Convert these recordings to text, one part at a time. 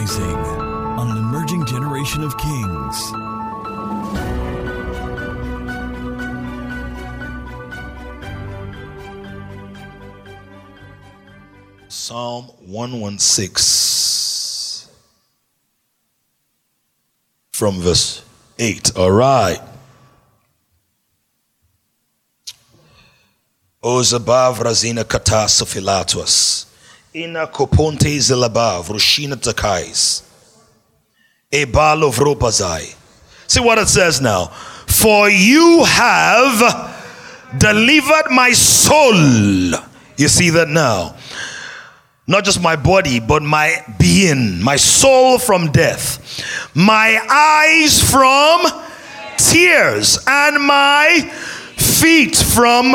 rising on an emerging generation of kings. Psalm 116 from verse 8. All right. O zabav razina katasa filatus. Ina koponte zilabav rushina takais. Ebalo vropazai. See what it says now. For you have delivered my soul. You see that now not just my body, but my being, my soul from death, my eyes from tears, and my feet from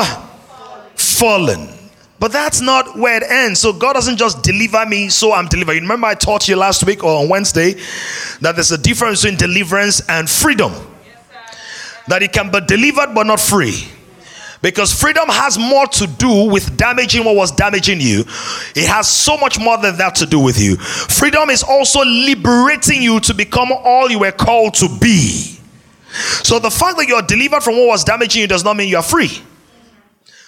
fallen. But that's not where it ends. So God doesn't just deliver me, so I'm delivered. You remember I taught you last week or on Wednesday that there's a difference between deliverance and freedom. That you can be delivered but not free. Because freedom has more to do with damaging what was damaging you. It has so much more than that to do with you. Freedom is also liberating you to become all you were called to be. So the fact that you're delivered from what was damaging you does not mean you are free.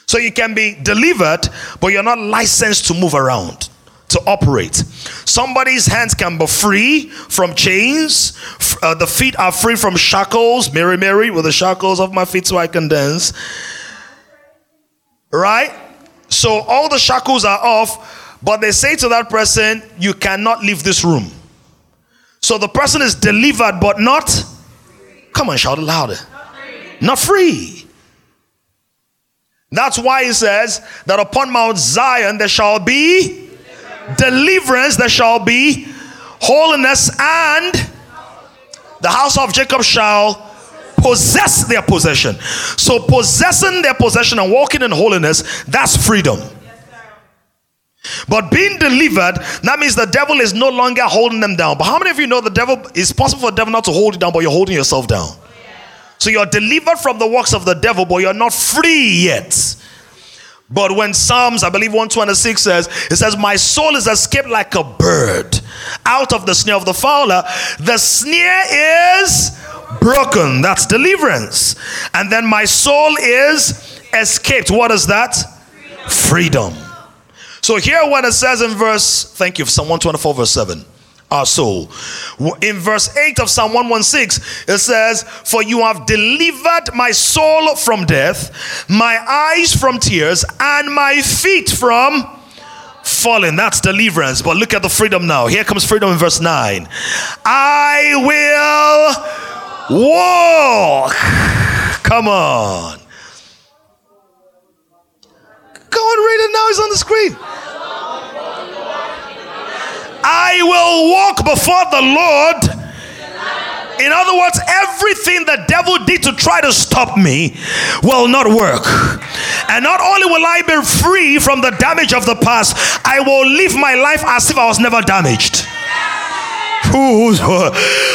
So you can be delivered, but you're not licensed to move around, to operate. Somebody's hands can be free from chains. Uh, the feet are free from shackles. Mary, Mary, with the shackles of my feet so I can dance. Right? So all the shackles are off, but they say to that person, You cannot leave this room. So the person is delivered, but not. Come on, shout louder. Not free. Not free. That's why he says that upon Mount Zion there shall be deliverance, there shall be holiness, and the house of Jacob shall possess their possession. So, possessing their possession and walking in holiness, that's freedom. But being delivered, that means the devil is no longer holding them down. But how many of you know the devil is possible for the devil not to hold you down, but you're holding yourself down? So you're delivered from the works of the devil, but you're not free yet. But when Psalms, I believe 126 says, it says, My soul is escaped like a bird out of the snare of the fowler. The snare is broken. That's deliverance. And then my soul is escaped. What is that? Freedom. So here what it says in verse, thank you, Psalm 124, verse 7 our soul. In verse 8 of Psalm 116, it says, For you have delivered my soul from death, my eyes from tears, and my feet from falling. That's deliverance. But look at the freedom now. Here comes freedom in verse 9. I will Walk. Come on. Go and read it now. It's on the screen. I will walk before the Lord. In other words, everything the devil did to try to stop me will not work. And not only will I be free from the damage of the past, I will live my life as if I was never damaged who,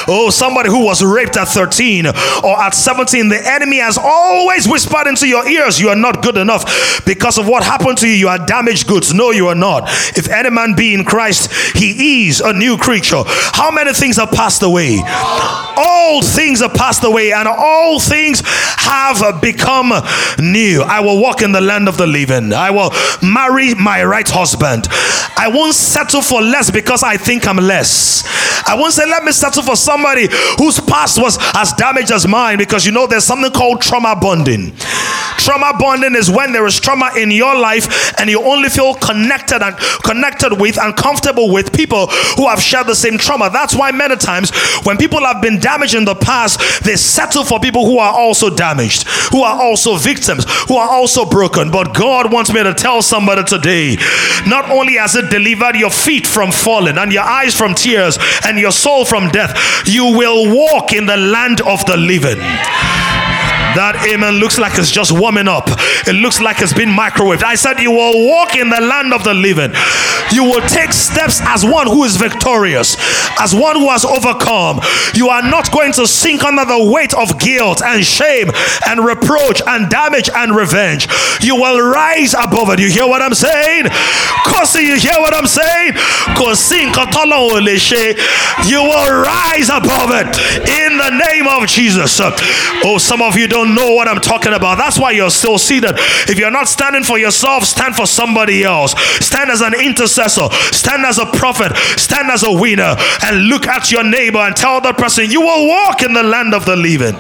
oh, somebody who was raped at 13 or at 17, the enemy has always whispered into your ears, You are not good enough because of what happened to you. You are damaged goods. No, you are not. If any man be in Christ, he is a new creature. How many things have passed away? All things have passed away, and all things have become new. I will walk in the land of the living. I will marry my right husband. I won't settle for less because I think I'm less. I won't say, let me settle for somebody whose past was as damaged as mine because you know there's something called trauma bonding. Trauma bonding is when there is trauma in your life and you only feel connected and connected with and comfortable with people who have shared the same trauma. That's why many times when people have been damaged in the past, they settle for people who are also damaged, who are also victims, who are also broken. But God wants me to tell somebody today, not only has it delivered your feet from falling and your eyes from tears and your soul from death, you will walk in the land of the living. That amen looks like it's just warming up. It looks like it's been microwaved. I said, You will walk in the land of the living. You will take steps as one who is victorious, as one who has overcome. You are not going to sink under the weight of guilt and shame and reproach and damage and revenge. You will rise above it. You hear what I'm saying? Kosi, you hear what I'm saying? You will rise above it in the name of Jesus. Oh, some of you don't know what I'm talking about. That's why you're still seated. If you're not standing for yourself, stand for somebody else. Stand as an intercessor, stand as a prophet, stand as a winner, and look at your neighbor and tell that person, You will walk in the land of the living.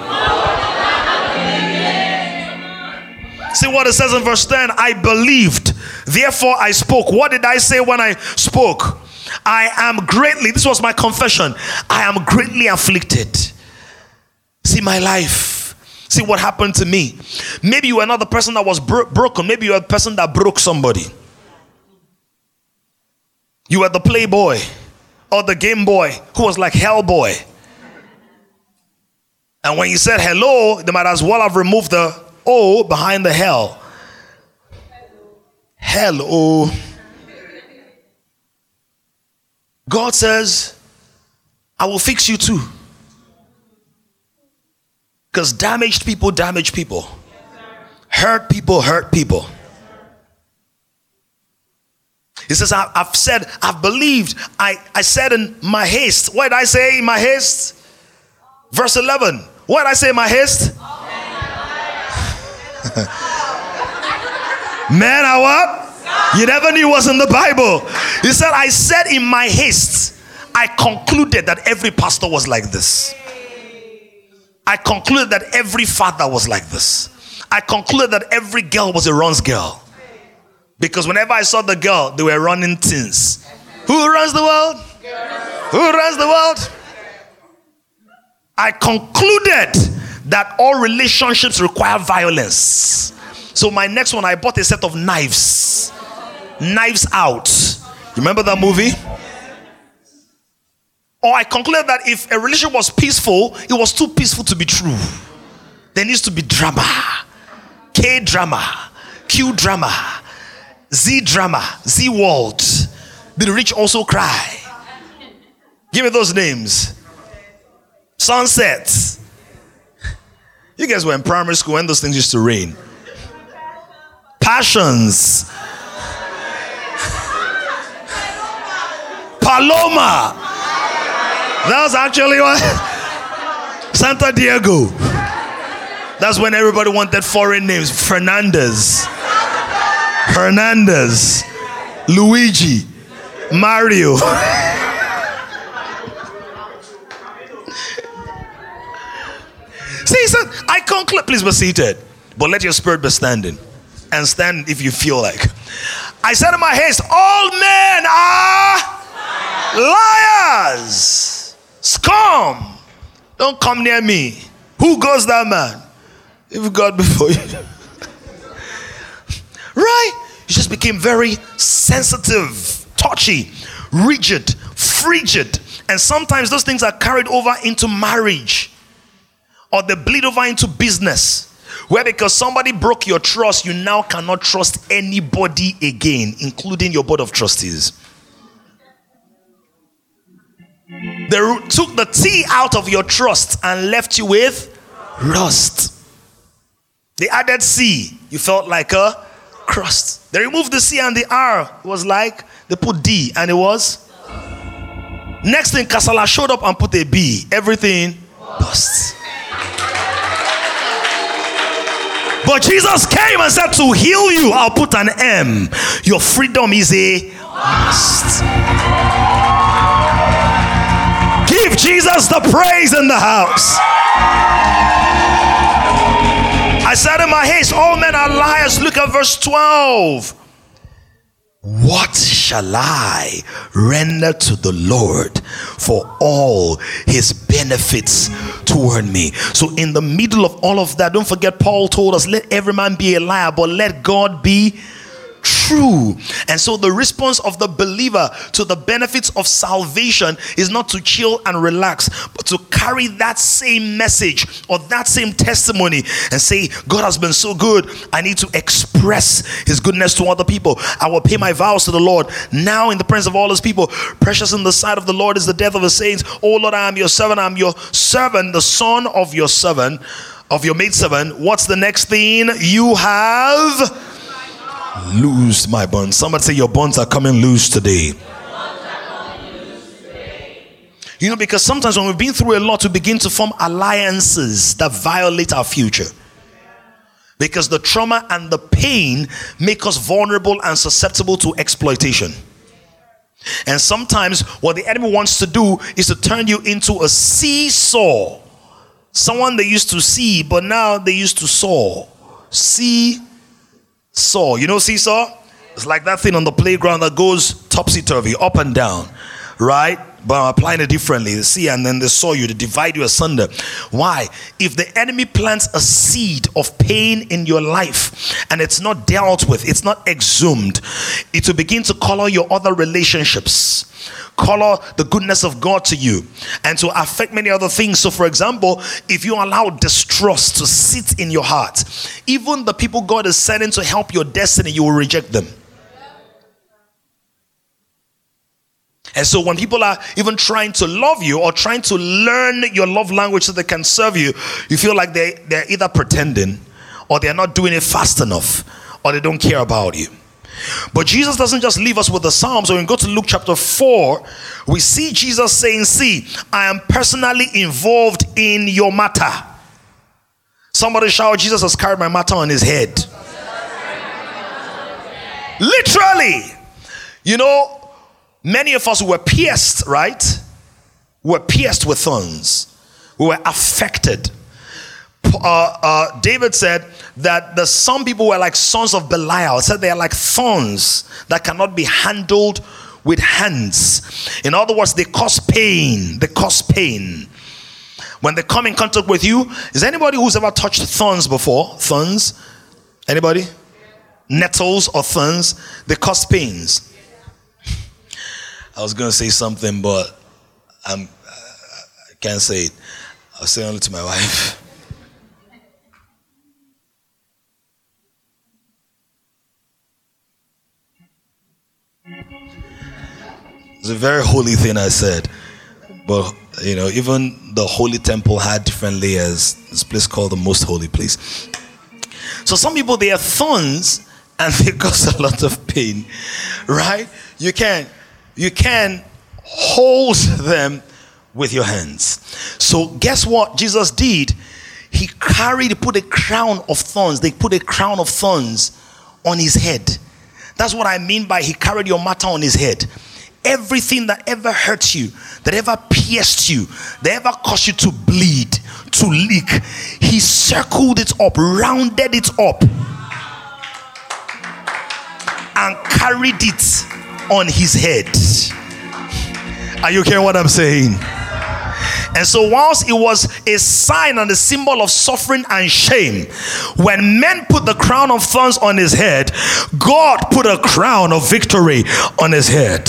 See what it says in verse 10 I believed, therefore I spoke. What did I say when I spoke? I am greatly, this was my confession, I am greatly afflicted. See my life. See what happened to me. Maybe you were not the person that was bro- broken, maybe you were the person that broke somebody. You were the playboy or the game boy who was like Hellboy. And when you said hello, they might as well have removed the O behind the hell. Hello. God says, I will fix you too. Because damaged people damage people, hurt people hurt people. He says, I, have said, I've believed. I, I said in my haste. What did I say in my haste? Verse 11. What did I say in my haste? Man, I what? You never knew was in the Bible. He said, I said in my haste, I concluded that every pastor was like this. I concluded that every father was like this. I concluded that every girl was a runs girl. Because whenever I saw the girl, they were running things. Who runs the world? Who runs the world? I concluded that all relationships require violence. So, my next one, I bought a set of knives. Knives Out. You remember that movie? Or I concluded that if a relationship was peaceful, it was too peaceful to be true. There needs to be drama. K drama, Q drama, Z drama, Z world. Did the rich also cry? Give me those names. Sunsets. You guys were in primary school when those things used to rain. Passions. Paloma. That was actually what? Santa Diego. That's when everybody wanted foreign names. Fernandez. Hernandez. Luigi. Mario. See, said, I conclude, please be seated, but let your spirit be standing. And stand if you feel like. I said in my haste, all men are liars, scum. Don't come near me. Who goes that man? If God before you. right? You just became very sensitive, touchy, rigid, frigid. And sometimes those things are carried over into marriage or they bleed over into business. Where because somebody broke your trust, you now cannot trust anybody again, including your board of trustees. They took the T out of your trust and left you with rust. They added C, you felt like a crust. They removed the C and the R, it was like they put D and it was. Next thing, Kasala showed up and put a B. Everything bust. But Jesus came and said, To heal you, I'll put an M. Your freedom is a must. Give Jesus the praise in the house. I said in my haste, All men are liars. Look at verse 12. What shall I render to the Lord for all his benefits toward me? So, in the middle of all of that, don't forget, Paul told us, Let every man be a liar, but let God be true. And so the response of the believer to the benefits of salvation is not to chill and relax, but to carry that same message or that same testimony and say, God has been so good. I need to express his goodness to other people. I will pay my vows to the Lord now in the presence of all his people. Precious in the sight of the Lord is the death of the saints. Oh Lord, I am your servant. I am your servant, the son of your servant, of your maidservant. What's the next thing? You have loose my bonds. Somebody say your bonds are coming loose today. You know, because sometimes when we've been through a lot, we begin to form alliances that violate our future. Because the trauma and the pain make us vulnerable and susceptible to exploitation. And sometimes what the enemy wants to do is to turn you into a seesaw. Someone they used to see, but now they used to saw. See saw. You know seesaw? It's like that thing on the playground that goes topsy turvy, up and down, right? But I'm applying it differently. See, and then they saw you, to divide you asunder. Why? If the enemy plants a seed of pain in your life and it's not dealt with, it's not exhumed, it will begin to color your other relationships color the goodness of God to you and to affect many other things. So, for example, if you allow distrust to sit in your heart, even the people God is sending to help your destiny, you will reject them. And so when people are even trying to love you or trying to learn your love language so they can serve you, you feel like they, they're either pretending or they're not doing it fast enough or they don't care about you. But Jesus doesn't just leave us with the Psalms. So when we go to Luke chapter 4, we see Jesus saying, See, I am personally involved in your matter. Somebody shout, Jesus has carried my matter on his head. Literally. You know, Many of us were pierced, right? Were pierced with thorns. We were affected. Uh, uh, David said that the some people were like sons of Belial. Said they are like thorns that cannot be handled with hands. In other words, they cause pain. They cause pain. When they come in contact with you, is anybody who's ever touched thorns before? Thorns? Anybody? Nettles or thorns? They cause pains. I was going to say something, but I'm, I can't say it. I'll say only to my wife. It's a very holy thing I said. But, you know, even the holy temple had different layers. This place called the most holy place. So some people, they are thorns and they cause a lot of pain, right? You can't you can hold them with your hands. So, guess what Jesus did? He carried, put a crown of thorns. They put a crown of thorns on his head. That's what I mean by he carried your matter on his head. Everything that ever hurt you, that ever pierced you, that ever caused you to bleed, to leak, he circled it up, rounded it up, and carried it on his head. Are you hearing what I'm saying? And so, whilst it was a sign and a symbol of suffering and shame, when men put the crown of thorns on his head, God put a crown of victory on his head.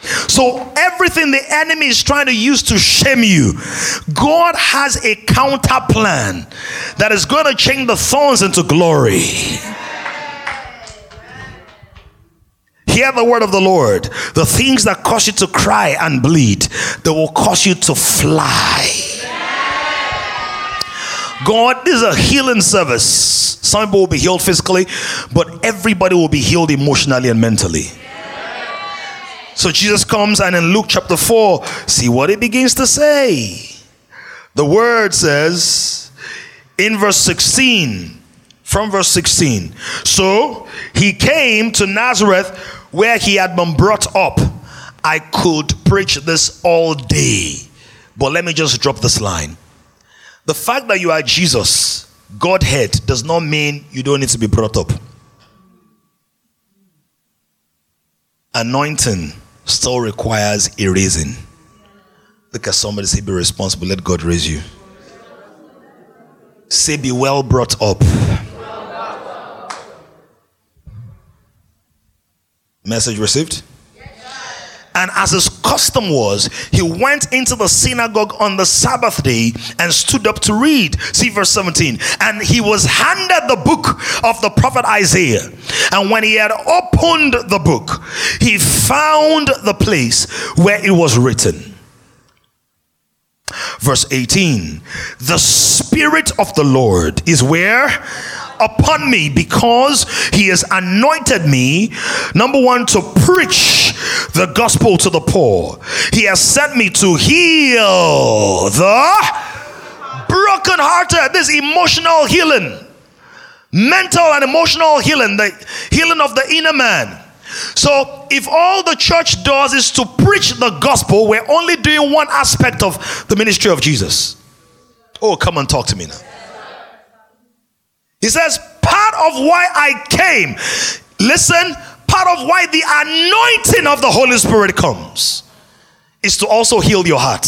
So, everything the enemy is trying to use to shame you, God has a counter plan that is going to change the thorns into glory. Hear the word of the Lord. The things that cause you to cry and bleed, they will cause you to fly. God this is a healing service. Some people will be healed physically, but everybody will be healed emotionally and mentally. So Jesus comes and in Luke chapter 4, see what he begins to say. The word says in verse 16, from verse 16. So he came to Nazareth where he had been brought up, I could preach this all day. But let me just drop this line. The fact that you are Jesus, Godhead, does not mean you don't need to be brought up. Anointing still requires a raising. Look at somebody say, Be responsible, let God raise you. Say, Be well brought up. Message received? And as his custom was, he went into the synagogue on the Sabbath day and stood up to read. See verse 17. And he was handed the book of the prophet Isaiah. And when he had opened the book, he found the place where it was written. Verse 18 The Spirit of the Lord is where? Upon me because he has anointed me, number one, to preach the gospel to the poor. He has sent me to heal the brokenhearted. This emotional healing, mental and emotional healing, the healing of the inner man. So, if all the church does is to preach the gospel, we're only doing one aspect of the ministry of Jesus. Oh, come and talk to me now. He says, part of why I came, listen, part of why the anointing of the Holy Spirit comes is to also heal your heart.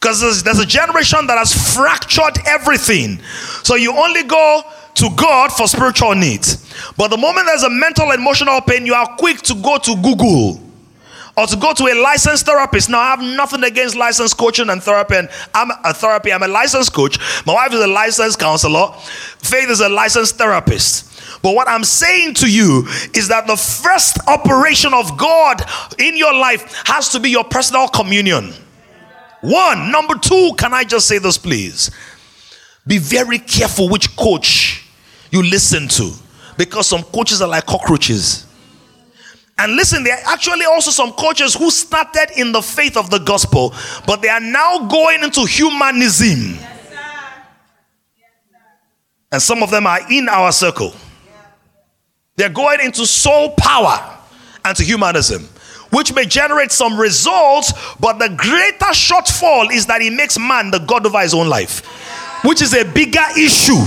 Because there's, there's, a generation that has fractured everything. So you only go to God for spiritual needs. But the moment there's a mental emotional pain, you are quick to go to Google or to go to a licensed therapist. Now, I have nothing against licensed coaching and therapy, and I'm a therapy. I'm a licensed coach. My wife is a licensed counselor. Faith is a licensed therapist. But what I'm saying to you is that the first operation of God in your life has to be your personal communion. One. Number two, can I just say this, please? Be very careful which coach you listen to because some coaches are like cockroaches. And listen, there are actually also some coaches who started in the faith of the gospel, but they are now going into humanism. and some of them are in our circle. They're going into soul power and to humanism, which may generate some results, but the greater shortfall is that it makes man the God over his own life, which is a bigger issue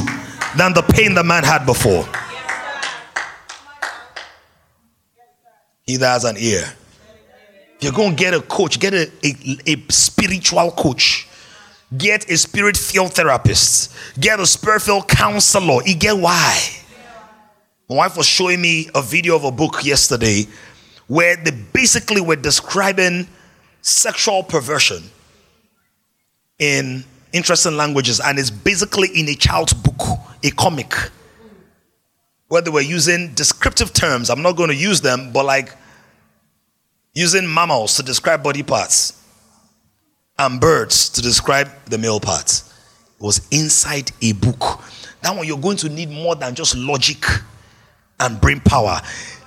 than the pain the man had before. He that has an ear. You're going to get a coach, get a, a, a spiritual coach. Get a spirit filled therapist. Get a spirit filled counselor. You get why? My wife was showing me a video of a book yesterday where they basically were describing sexual perversion in interesting languages, and it's basically in a child's book, a comic where they were using descriptive terms. I'm not going to use them, but like using mammals to describe body parts and birds to describe the male parts. It was inside a book. That one, you're going to need more than just logic and brain power.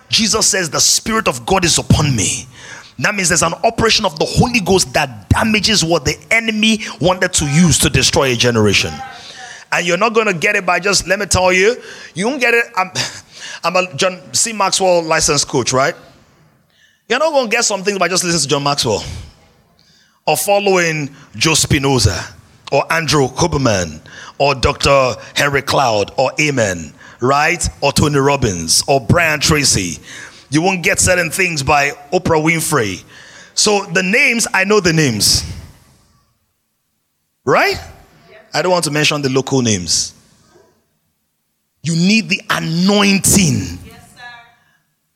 Jesus says, The Spirit of God is upon me. That means there's an operation of the Holy Ghost that damages what the enemy wanted to use to destroy a generation and you're not going to get it by just let me tell you you won't get it i'm, I'm a john c maxwell licensed coach right you're not going to get something by just listening to john maxwell or following joe dispenza or andrew huberman or dr henry cloud or amen right? Or tony robbins or brian tracy. You won't get certain things by oprah winfrey. So the names i know the names. Right? I don't want to mention the local names. You need the anointing.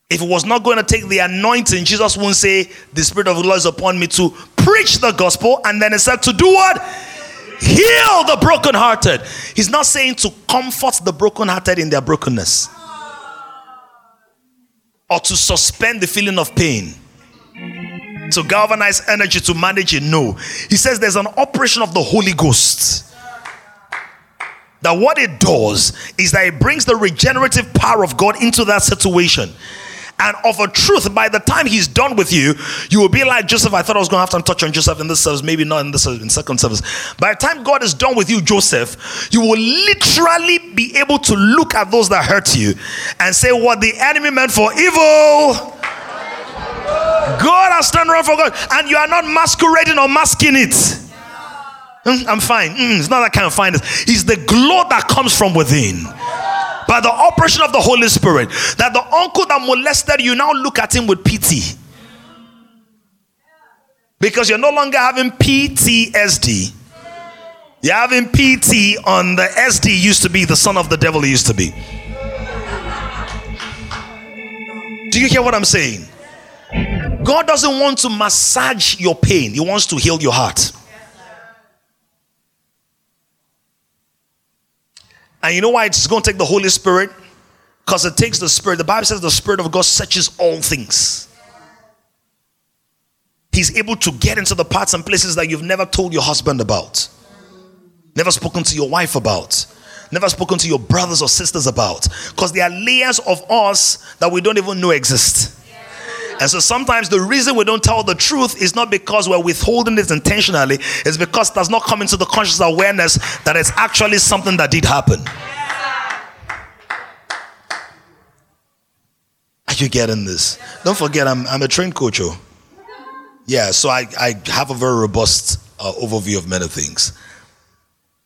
If it was not going to take the anointing, Jesus wouldn't say, The Spirit of the Lord is upon me to preach the gospel. And then he said, To do what? Heal the brokenhearted. He's not saying to comfort the brokenhearted in their brokenness or to suspend the feeling of pain to galvanize energy to manage it. No. He says there's an operation of the Holy Ghost that what it does is that it brings the regenerative power of God into that situation. And of a truth, by the time he's done with you, you will be like Joseph. I thought I was going to have to touch on Joseph in this service, maybe not in this service, in second service. By the time God is done with you, Joseph, you will literally be able to look at those that hurt you and say, What the enemy meant for evil, God has turned around for God, and you are not masquerading or masking it. Mm, I'm fine. Mm, it's not that kind of fineness. It's the glow that comes from within. By the operation of the Holy Spirit. That the uncle that molested you now look at him with pity. Because you're no longer having PTSD. You're having PT on the SD used to be the son of the devil he used to be. Do you hear what I'm saying? God doesn't want to massage your pain, He wants to heal your heart. And you know why it's going to take the Holy Spirit? Because it takes the Spirit. The Bible says the Spirit of God searches all things. He's able to get into the parts and places that you've never told your husband about, never spoken to your wife about, never spoken to your brothers or sisters about. Because there are layers of us that we don't even know exist. And so sometimes the reason we don't tell the truth is not because we're withholding it intentionally, it's because it does not come into the conscious awareness that it's actually something that did happen. Are you getting this? Don't forget, I'm, I'm a trained coach. Oh. Yeah, so I, I have a very robust uh, overview of many things.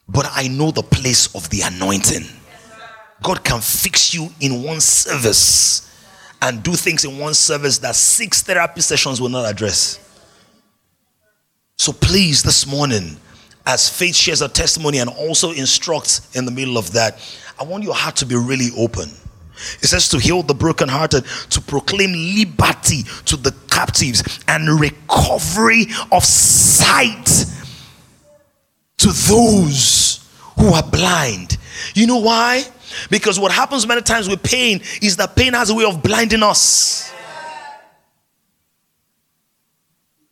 But I know the place of the anointing. God can fix you in one service and do things in one service that six therapy sessions will not address. So please, this morning, as faith shares a testimony and also instructs in the middle of that, I want your heart to be really open. It says to heal the brokenhearted, to proclaim liberty to the captives, and recovery of sight to those who are blind. You know why? Because what happens many times with pain is that pain has a way of blinding us.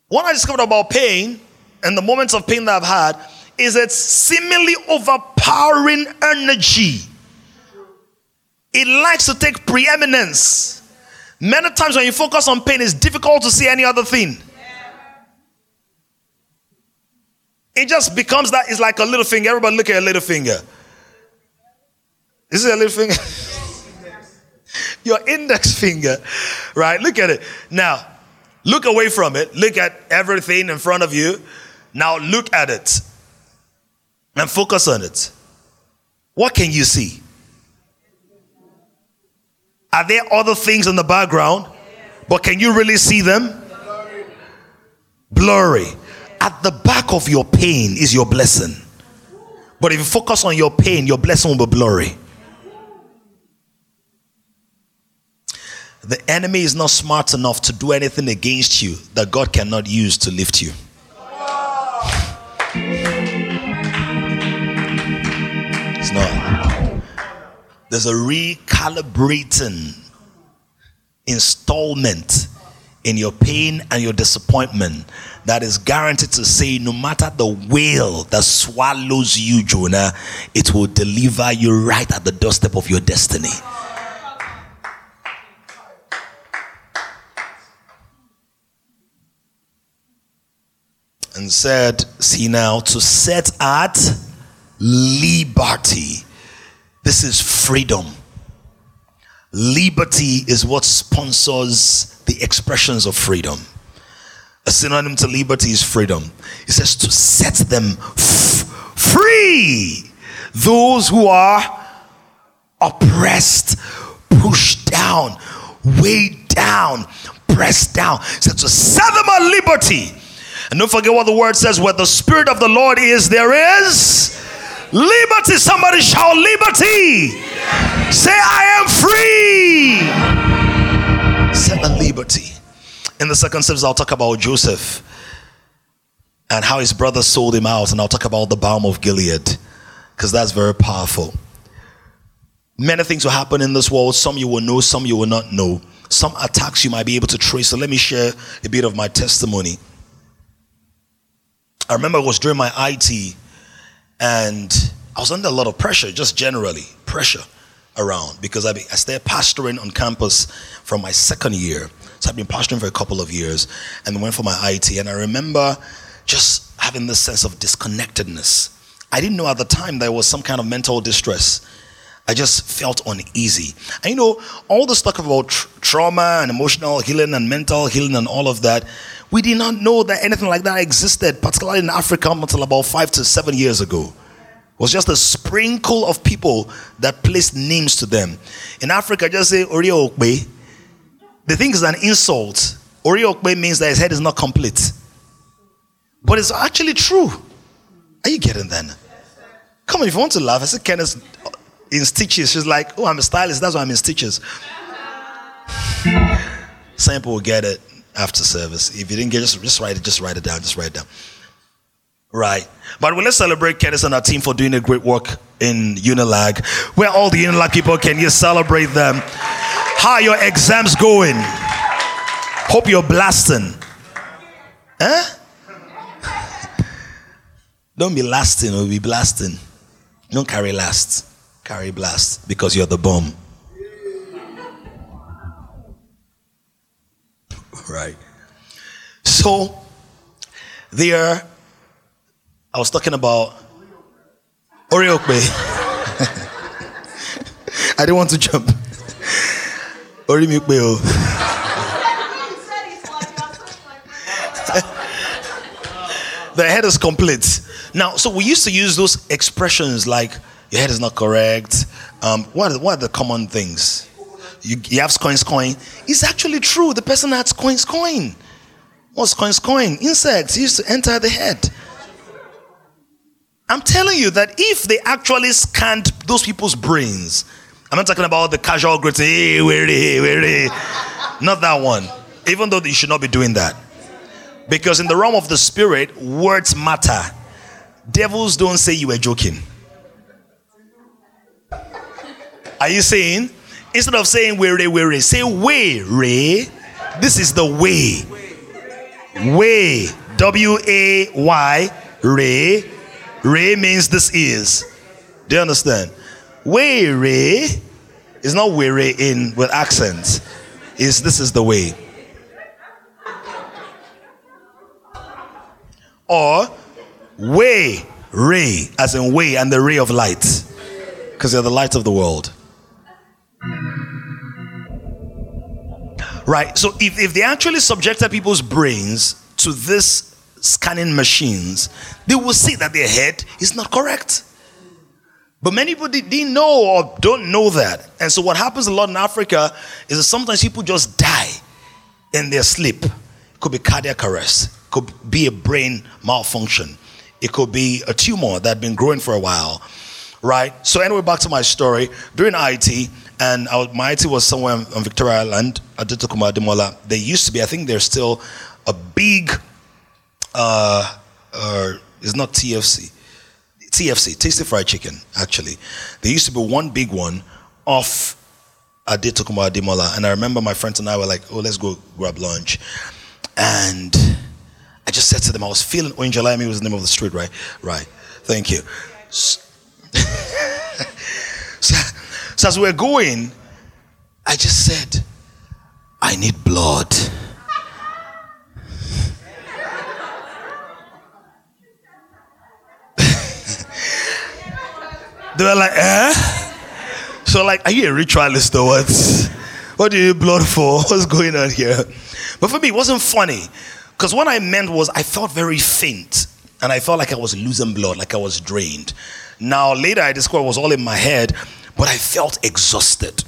What I discovered about pain and the moments of pain that I've had is its seemingly overpowering energy. It likes to take preeminence. Many times when you focus on pain, it's difficult to see any other thing. It just becomes that it's like a little finger. Everybody look at a little finger. This is a little finger. Your index finger, right? Look at it. Now, look away from it. Look at everything in front of you. Now, look at it and focus on it. What can you see? Are there other things in the background? But can you really see them? Blurry. At the back of your pain is your blessing. But if you focus on your pain, your blessing will be blurry. The enemy is not smart enough to do anything against you that God cannot use to lift you. It's not. There's a recalibrating installment in your pain and your disappointment that is guaranteed to say no matter the whale that swallows you jonah it will deliver you right at the doorstep of your destiny and said, See now, to set at liberty. This is freedom. Liberty is what sponsors the expressions of freedom. A synonym to liberty is freedom. It says to set them f- free. Those who are oppressed, pushed down, weighed down, pressed down. It says to set them at liberty and don't forget what the word says where the Spirit of the Lord is, there is liberty. Somebody shout liberty. Say, I am free. Set liberty. In the second service, I'll talk about Joseph and how his brothers sold him out, and I'll talk about the balm of Gilead because that's very powerful. Many things will happen in this world. Some you will know, some you will not know. Some attacks you might be able to trace. So let me share a bit of my testimony. I remember it was during my IT and I was under a lot of pressure, just generally pressure around because I, I started pastoring on campus from my second year. So I've been pastoring for a couple of years and went for my IT. And I remember just having this sense of disconnectedness. I didn't know at the time there was some kind of mental distress. I just felt uneasy. And you know, all the stuff about tr- trauma and emotional healing and mental healing and all of that we did not know that anything like that existed, particularly in Africa, until about five to seven years ago. It was just a sprinkle of people that placed names to them. In Africa, just say Oriokbe. The thing is an insult. Oriokbe means that his head is not complete. But it's actually true. Are you getting that? Come on, if you want to laugh, I said Kenneth in stitches. She's like, Oh, I'm a stylist, that's why I'm in stitches. Sample will get it after service. If you didn't get just, just write it, just write it down, just write it down. Right. But well, let's celebrate Curtis and our team for doing a great work in Unilag. Where all the Unilag people can you celebrate them? How are your exams going? Hope you're blasting. Huh? Don't be lasting or be blasting. Don't carry last. Carry blast because you're the bomb. Right. So there I was talking about Oriope. I didn't want to jump. Orimipe. the head is complete. Now, so we used to use those expressions like your head is not correct. Um, what, are, what are the common things? You, you have coins coin. It's actually true. The person has coins coin. What's coins coin? Insects used to enter the head. I'm telling you that if they actually scanned those people's brains, I'm not talking about the casual greeting, hey, where hey, where Not that one. Even though you should not be doing that. Because in the realm of the spirit, words matter. Devils don't say you were joking. Are you saying? Instead of saying where where say way ray. This is the way. Way. W A Y ray Ray means this is. Do you understand? Way is not weary in with accents. Is this is the way. Or way ray, as in way and the ray of light. Because they're the light of the world. Right. So if, if they actually subjected people's brains to this scanning machines, they will see that their head is not correct. But many people didn't know or don't know that. And so what happens a lot in Africa is that sometimes people just die in their sleep. It could be cardiac arrest, it could be a brain malfunction, it could be a tumor that had been growing for a while. Right? So anyway, back to my story. During IT, and IT was somewhere on Victoria Island, Adetokunbo Ademola. They used to be, I think they're still a big uh, uh, it's not TFC. TFC, Tasty Fried Chicken, actually. There used to be one big one off Adetokunbo Ademola. And I remember my friends and I were like, oh, let's go grab lunch. And I just said to them, I was feeling Oinjalami was the name of the street, right? Right. Thank you. So, so, as we we're going, I just said, I need blood. They were like, eh? So, like, are you a ritualist or what? What do you blood for? What's going on here? But for me, it wasn't funny. Because what I meant was I felt very faint. And I felt like I was losing blood, like I was drained. Now, later I discovered it was all in my head, but I felt exhausted.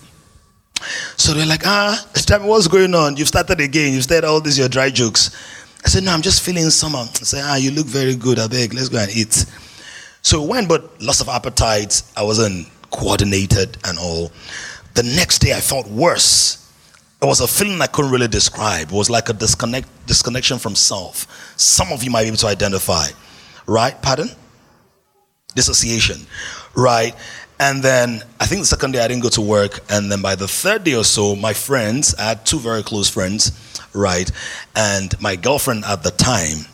So they're like, ah, me what's going on? You've started again. You've started all these your dry jokes. I said, no, I'm just feeling summer. I said, ah, you look very good. I beg, let's go and eat. So we went, but loss of appetite. I wasn't coordinated and all. The next day, I felt worse. It was a feeling I couldn't really describe. It was like a disconnect, disconnection from self. Some of you might be able to identify, right? Pardon? Dissociation, right? And then I think the second day I didn't go to work. And then by the third day or so, my friends, I had two very close friends, right? And my girlfriend at the time,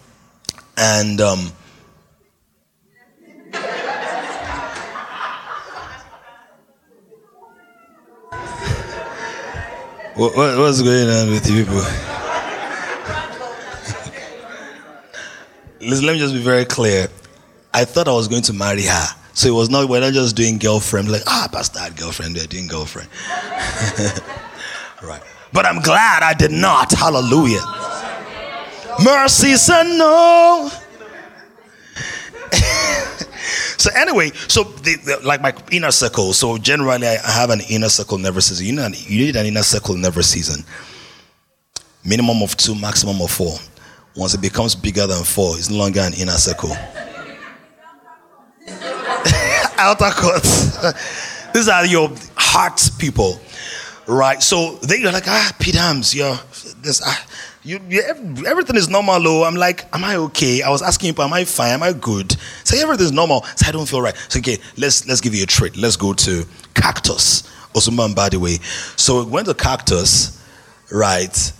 and um, What, what, what's going on with you people? Listen, let me just be very clear. I thought I was going to marry her. So it was not, we're not just doing girlfriend, like, ah, pastor had girlfriend, they're doing girlfriend. right. But I'm glad I did not. Hallelujah. Mercy said no. So anyway, so the, the, like my inner circle. So generally, I have an inner circle never system. You, know, you need an inner circle nervous season. Minimum of two, maximum of four. Once it becomes bigger than four, it's no longer an inner circle. Outer court. These are your heart people, Right. So they're like, ah, Pete Hams, yo, this, ah, you, you, everything is normal, though. I'm like, am I okay? I was asking him, am I fine? Am I good? Say everything's normal. So I don't feel right. So okay, let's let's give you a treat. Let's go to Cactus, Osman, by the way. So we went to Cactus, right?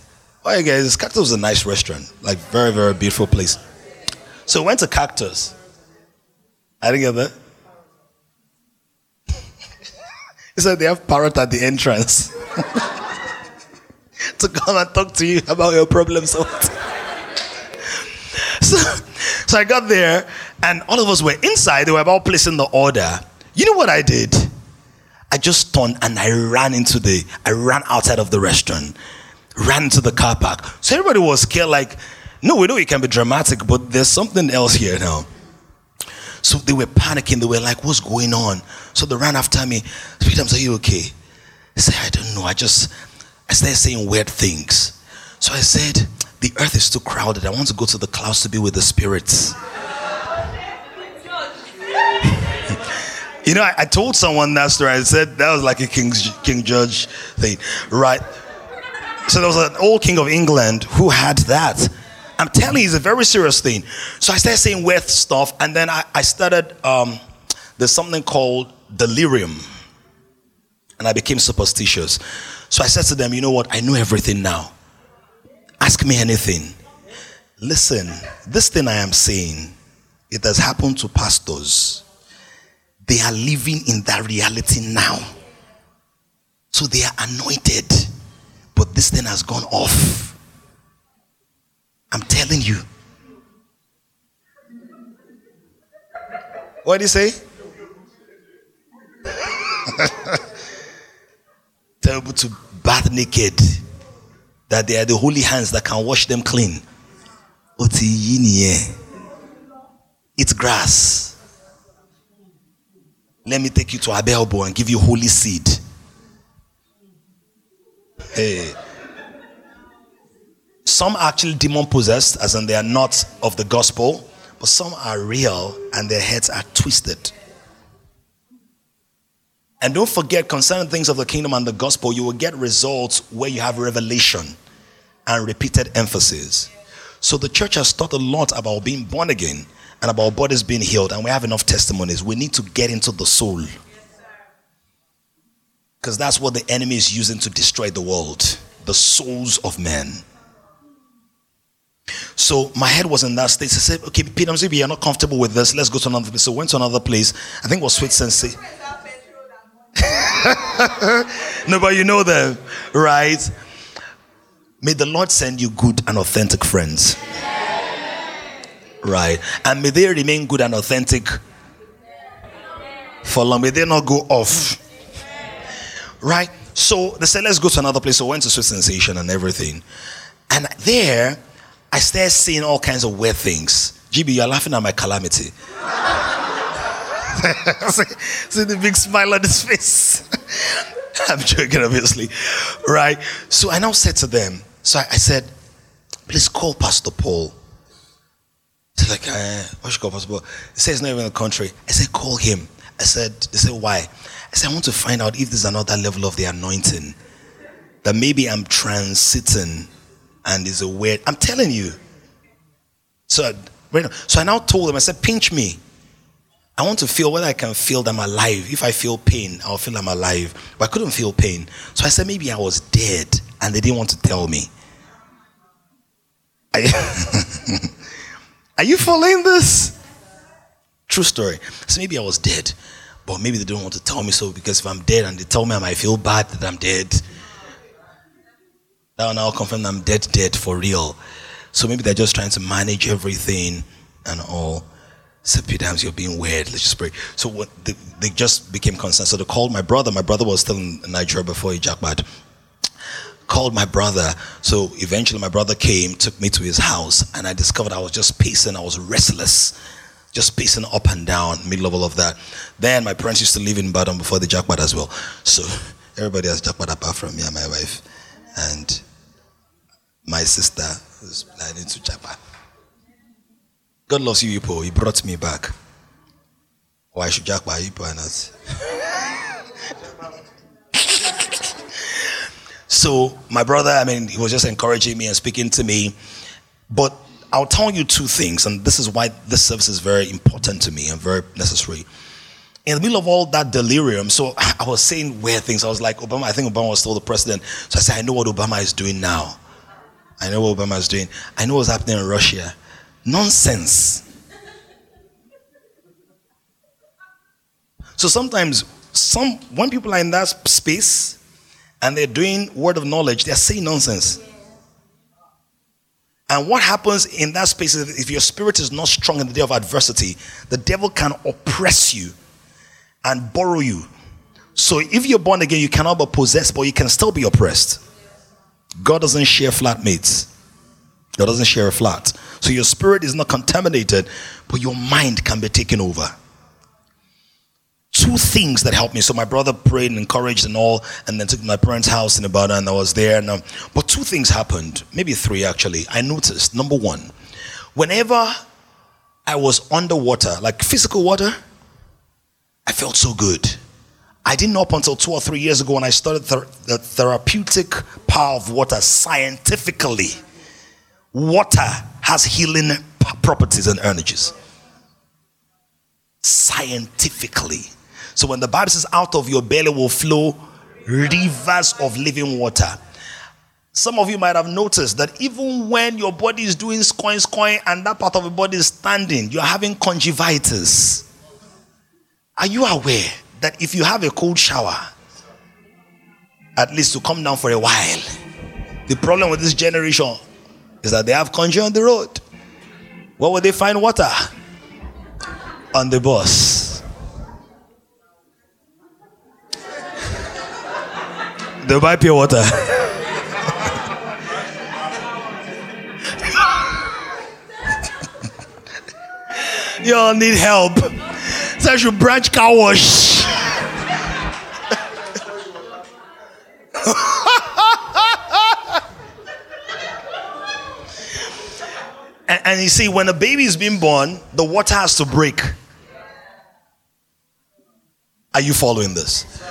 Oh, guys, Cactus was a nice restaurant, like very very beautiful place. So we went to Cactus. I didn't get that. He said they have parrot at the entrance. to come and talk to you about your problems. so, so I got there, and all of us were inside. They were about placing the order. You know what I did? I just turned and I ran into the, I ran outside of the restaurant, ran to the car park. So everybody was scared, like, no, we know it can be dramatic, but there's something else here now. So they were panicking. They were like, what's going on? So they ran after me. Peter, are you okay? I said, I don't know. I just, I started saying weird things. So I said, The earth is too crowded. I want to go to the clouds to be with the spirits. you know, I, I, told someone that story. I said that was like a king's, king George thing, right? So there was an old king of England who had that. I'm telling you, it's a very serious thing. So I started saying weird stuff, and then I, I started, um, there's something called delirium. And I became superstitious. So I said to them, You know what? I know everything now. Ask me anything. Listen, this thing I am saying, it has happened to pastors. They are living in that reality now. So they are anointed. But this thing has gone off. I'm telling you. What did he say? terrible to bath naked, that they are the holy hands that can wash them clean. Eat grass. Let me take you to Abelbo and give you holy seed. Hey. Some are actually demon possessed, as in they are not of the gospel, but some are real and their heads are twisted. And don't forget, concerning things of the kingdom and the gospel, you will get results where you have revelation and repeated emphasis. So the church has taught a lot about being born again and about bodies being healed, and we have enough testimonies. We need to get into the soul. Because that's what the enemy is using to destroy the world the souls of men. So my head was in that state. I said, Okay, Peter, maybe you're not comfortable with this. Let's go to another place. So went to another place. I think it was Sweet Sensei. no, but you know them, right? May the Lord send you good and authentic friends. Right. And may they remain good and authentic for long. May they not go off. Right? So they said, let's go to another place. So I went to Sweet Sensation and everything. And there, I started seeing all kinds of weird things. GB, you're laughing at my calamity. see, see the big smile on his face. I'm joking, obviously. Right? So I now said to them, so I, I said, please call Pastor Paul. They're like, uh, what should call Pastor Paul? He says he's not even in the country. I said, call him. I said, they said, why? I said, I want to find out if there's another level of the anointing. That maybe I'm transiting and is a weird. I'm telling you. So, so I now told them, I said, pinch me. I want to feel whether I can feel that I'm alive. If I feel pain, I'll feel I'm alive. But I couldn't feel pain. So I said maybe I was dead and they didn't want to tell me. Are you following this? True story. So maybe I was dead, but maybe they don't want to tell me so because if I'm dead and they tell me I might feel bad that I'm dead, that will now confirm I'm dead, dead for real. So maybe they're just trying to manage everything and all. Hams, you're being weird. Let's just pray. So what they, they, just became concerned. So they called my brother. My brother was still in Nigeria before he jackpot. Called my brother. So eventually my brother came, took me to his house, and I discovered I was just pacing. I was restless, just pacing up and down, middle of all of that. Then my parents used to live in Badon before the jackpot as well. So everybody has jackpot apart from me and my wife, and my sister who's planning to jackpot. God loves you, people. He brought me back. Why should Jack buy you us? So my brother, I mean, he was just encouraging me and speaking to me. But I'll tell you two things, and this is why this service is very important to me and very necessary. In the middle of all that delirium, so I was saying weird things. I was like, Obama, I think Obama was still the president. So I said, I know what Obama is doing now. I know what Obama is doing. I know what's happening in Russia. Nonsense. So sometimes, some when people are in that space, and they're doing word of knowledge, they're saying nonsense. And what happens in that space is if your spirit is not strong in the day of adversity, the devil can oppress you and borrow you. So if you're born again, you cannot be possessed, but you can still be oppressed. God doesn't share flatmates. God doesn't share a flat. So your spirit is not contaminated, but your mind can be taken over two things that helped me. So my brother prayed and encouraged and all, and then took my parents' house in Ibadan, and I was there. And, um, but two things happened, maybe three actually. I noticed. Number one, whenever I was underwater, like physical water, I felt so good. I didn't know up until two or three years ago when I studied ther- the therapeutic power of water scientifically. Water has healing properties and energies. Scientifically. So when the Bible says, out of your belly will flow rivers of living water. Some of you might have noticed that even when your body is doing scoin scoin and that part of your body is standing, you're having conjunctivitis. Are you aware that if you have a cold shower, at least to come down for a while, the problem with this generation is that they have conjunctivitis on the road. Where would they find water? On the bus. They buy pure water. Y'all need help. So I should branch car wash. And, you see, when a baby is being born, the water has to break. Are you following this?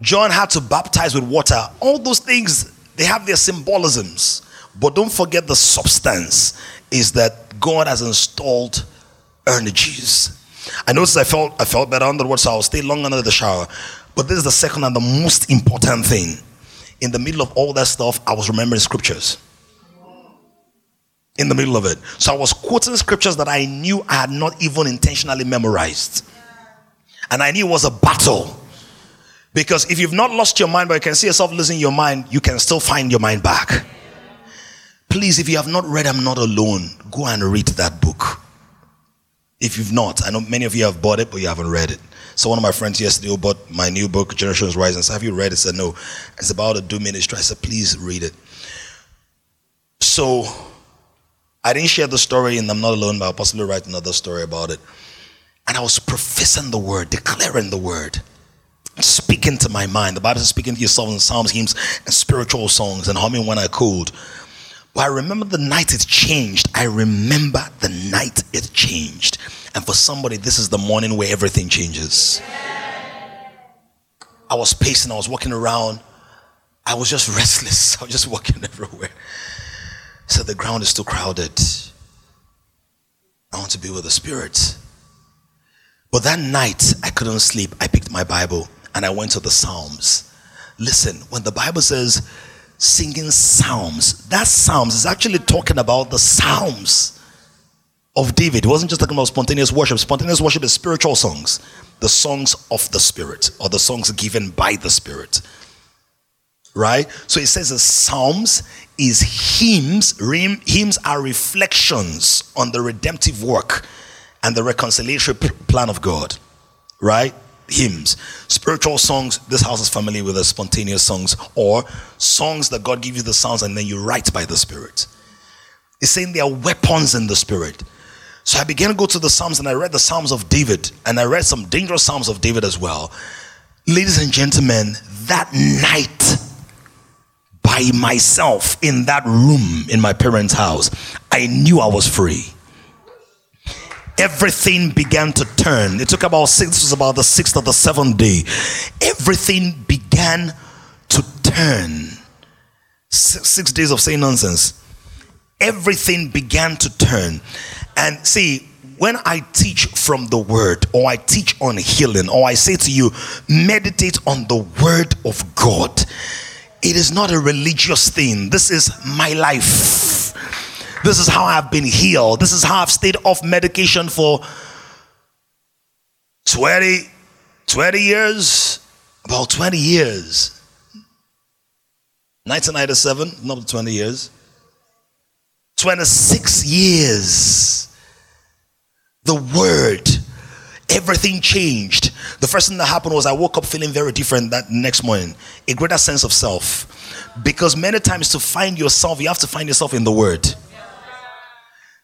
John had to baptize with water. All those things, they have their symbolisms. But don't forget the substance is that God has installed energies. I noticed I felt I felt better under the water, so I'll stay long under the shower. But this is the second and the most important thing. In the middle of all that stuff, I was remembering scriptures. In the middle of it. So I was quoting scriptures that I knew I had not even intentionally memorized. And I knew it was a battle. Because if you've not lost your mind, but you can see yourself losing your mind, you can still find your mind back. Please, if you have not read I'm Not Alone, go and read that book. If you've not, I know many of you have bought it, but you haven't read it. So one of my friends yesterday bought my new book, Generations Rising. So have you read it? I said, no. It's about a do ministry. I said, please read it. So I didn't share the story and I'm not alone, but I'll possibly write another story about it. And I was professing the word, declaring the word speaking to my mind. The Bible is speaking to yourself in psalms, hymns, and spiritual songs, and humming when I could. But I remember the night it changed. I remember the night it changed. And for somebody, this is the morning where everything changes. I was pacing, I was walking around. I was just restless. I was just walking everywhere. So the ground is too crowded. I want to be with the Spirit. But that night, I couldn't sleep. I picked my Bible and I went to the Psalms. Listen, when the Bible says singing Psalms, that Psalms is actually talking about the Psalms of David. It wasn't just talking about spontaneous worship. Spontaneous worship is spiritual songs, the songs of the Spirit, or the songs given by the Spirit. Right? So it says the Psalms is hymns. Hymns are reflections on the redemptive work and the reconciliation plan of God. Right? hymns, spiritual songs. This house is familiar with the spontaneous songs, or songs that God gives you the sounds and then you write by the Spirit. It's saying they are weapons in the Spirit. So I began to go to the Psalms and I read the Psalms of David and I read some dangerous Psalms of David as well. Ladies and gentlemen, that night, by myself in that room in my parents' house, I knew I was free everything began to turn. It took about six, this was about the sixth or the seventh day. Everything began to turn. six days of saying nonsense, everything began to turn. And see, when I teach from the word, or I teach on healing, or I say to you, meditate on the word of God, it is not a religious thing. This is my life. This is how I've been healed. This is how I've stayed off medication for 20, 20 years. About 20 years. 1997, not 20 years. 26 years. The word, everything changed. The first thing that happened was I woke up feeling very different that next morning, a greater sense of self. Because many times to find yourself, you have to find yourself in the word.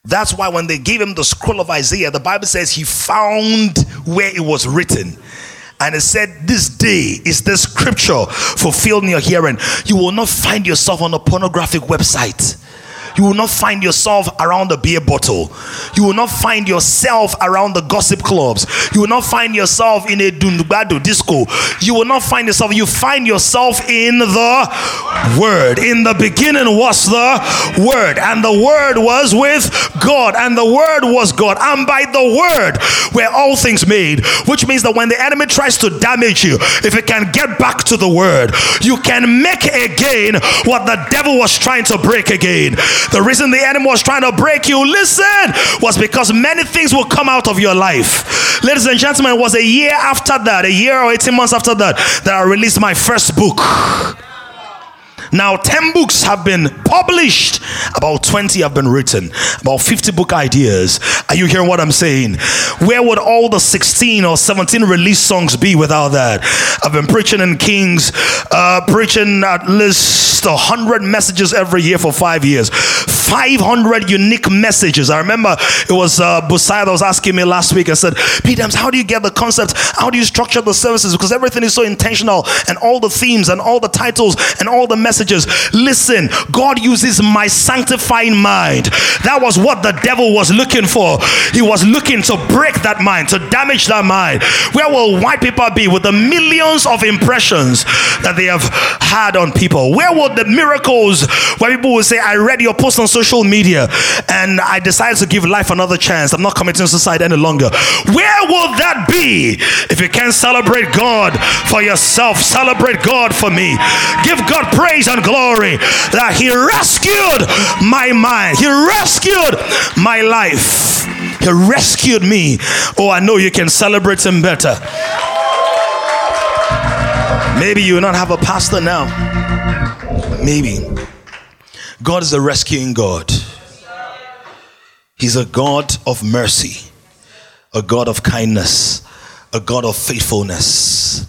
That's why when they gave him the scroll of Isaiah, the Bible says he found where it was written and it said, This day is the scripture fulfilled in your hearing. You will not find yourself on a pornographic website. You will not find yourself around the beer bottle. You will not find yourself around the gossip clubs. You will not find yourself in a dungbado disco. You will not find yourself. You find yourself in the Word. In the beginning was the Word, and the Word was with God, and the Word was God. And by the Word were all things made, which means that when the enemy tries to damage you, if it can get back to the Word, you can make again what the devil was trying to break again. The reason the enemy was trying to break you, listen, was because many things will come out of your life. Ladies and gentlemen, it was a year after that, a year or 18 months after that, that I released my first book. Now, 10 books have been published, about 20 have been written, about 50 book ideas. Are you hearing what I'm saying? Where would all the 16 or 17 release songs be without that? I've been preaching in Kings, uh, preaching at least 100 messages every year for five years. 500 unique messages. I remember it was uh, Busia that was asking me last week. I said, Peter, how do you get the concept? How do you structure the services? Because everything is so intentional, and all the themes, and all the titles, and all the messages messages. Listen, God uses my sanctifying mind. That was what the devil was looking for. He was looking to break that mind, to damage that mind. Where will white people be with the millions of impressions that they have had on people? Where will the miracles where people will say, I read your post on social media and I decided to give life another chance. I'm not committing suicide any longer. Where will that be if you can't celebrate God for yourself? Celebrate God for me. Give God praise glory that He rescued my mind, He rescued my life, He rescued me. Oh, I know you can celebrate Him better. Maybe you will not have a pastor now. Maybe. God is a rescuing God. He's a God of mercy, a God of kindness, a God of faithfulness.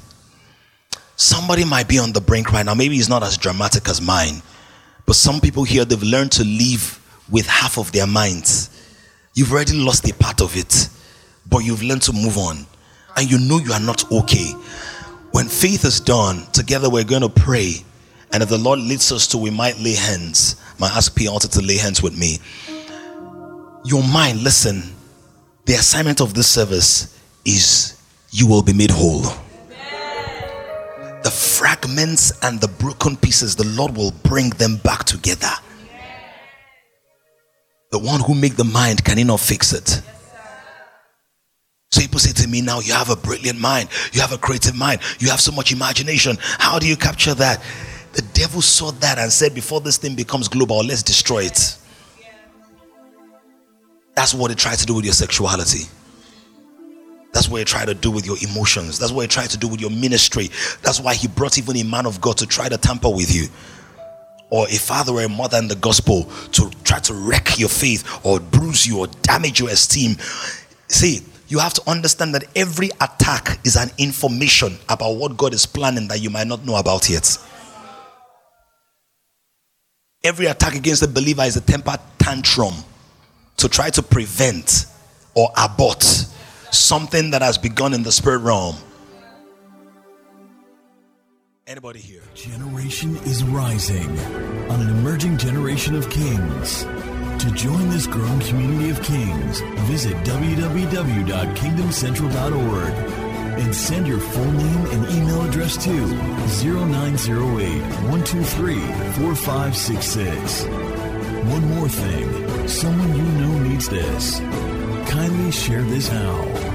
Somebody might be on the brink right now. Maybe it's not as dramatic as mine, but some people here, they've learned to live with half of their minds. You've already lost a part of it, but you've learned to move on. And you know you are not okay. When faith is done, together we're going to pray. And if the Lord leads us to, we might lay hands. I might ask P. To lay hands with me. Your mind, listen, the assignment of this service is you will be made whole the fragments and the broken pieces, the Lord will bring them back together. The one who make the mind, can he not fix it? So people say to me now, you have a brilliant mind, you have a creative mind, you have so much imagination. How do you capture that? The devil saw that and said, before this thing becomes global, let's destroy it. That's what he tried to do with your sexuality. That's what he tried to do with your emotions. That's what he tried to do with your ministry. That's why he brought even a man of God to try to tamper with you. Or a father or a mother in the gospel to try to wreck your faith or bruise you or damage your esteem. See, you have to understand that every attack is an information about what God is planning that you might not know about yet. Every attack against the believer is a temper tantrum to try to prevent or abort something that has begun in the spirit realm. Anybody here? Generation is rising on an emerging generation of kings. To join this growing community of kings, visit www.kingdomcentral.org and send your full name and email address to 0908 123 4566. One more thing someone you know needs this. Kindly share this now.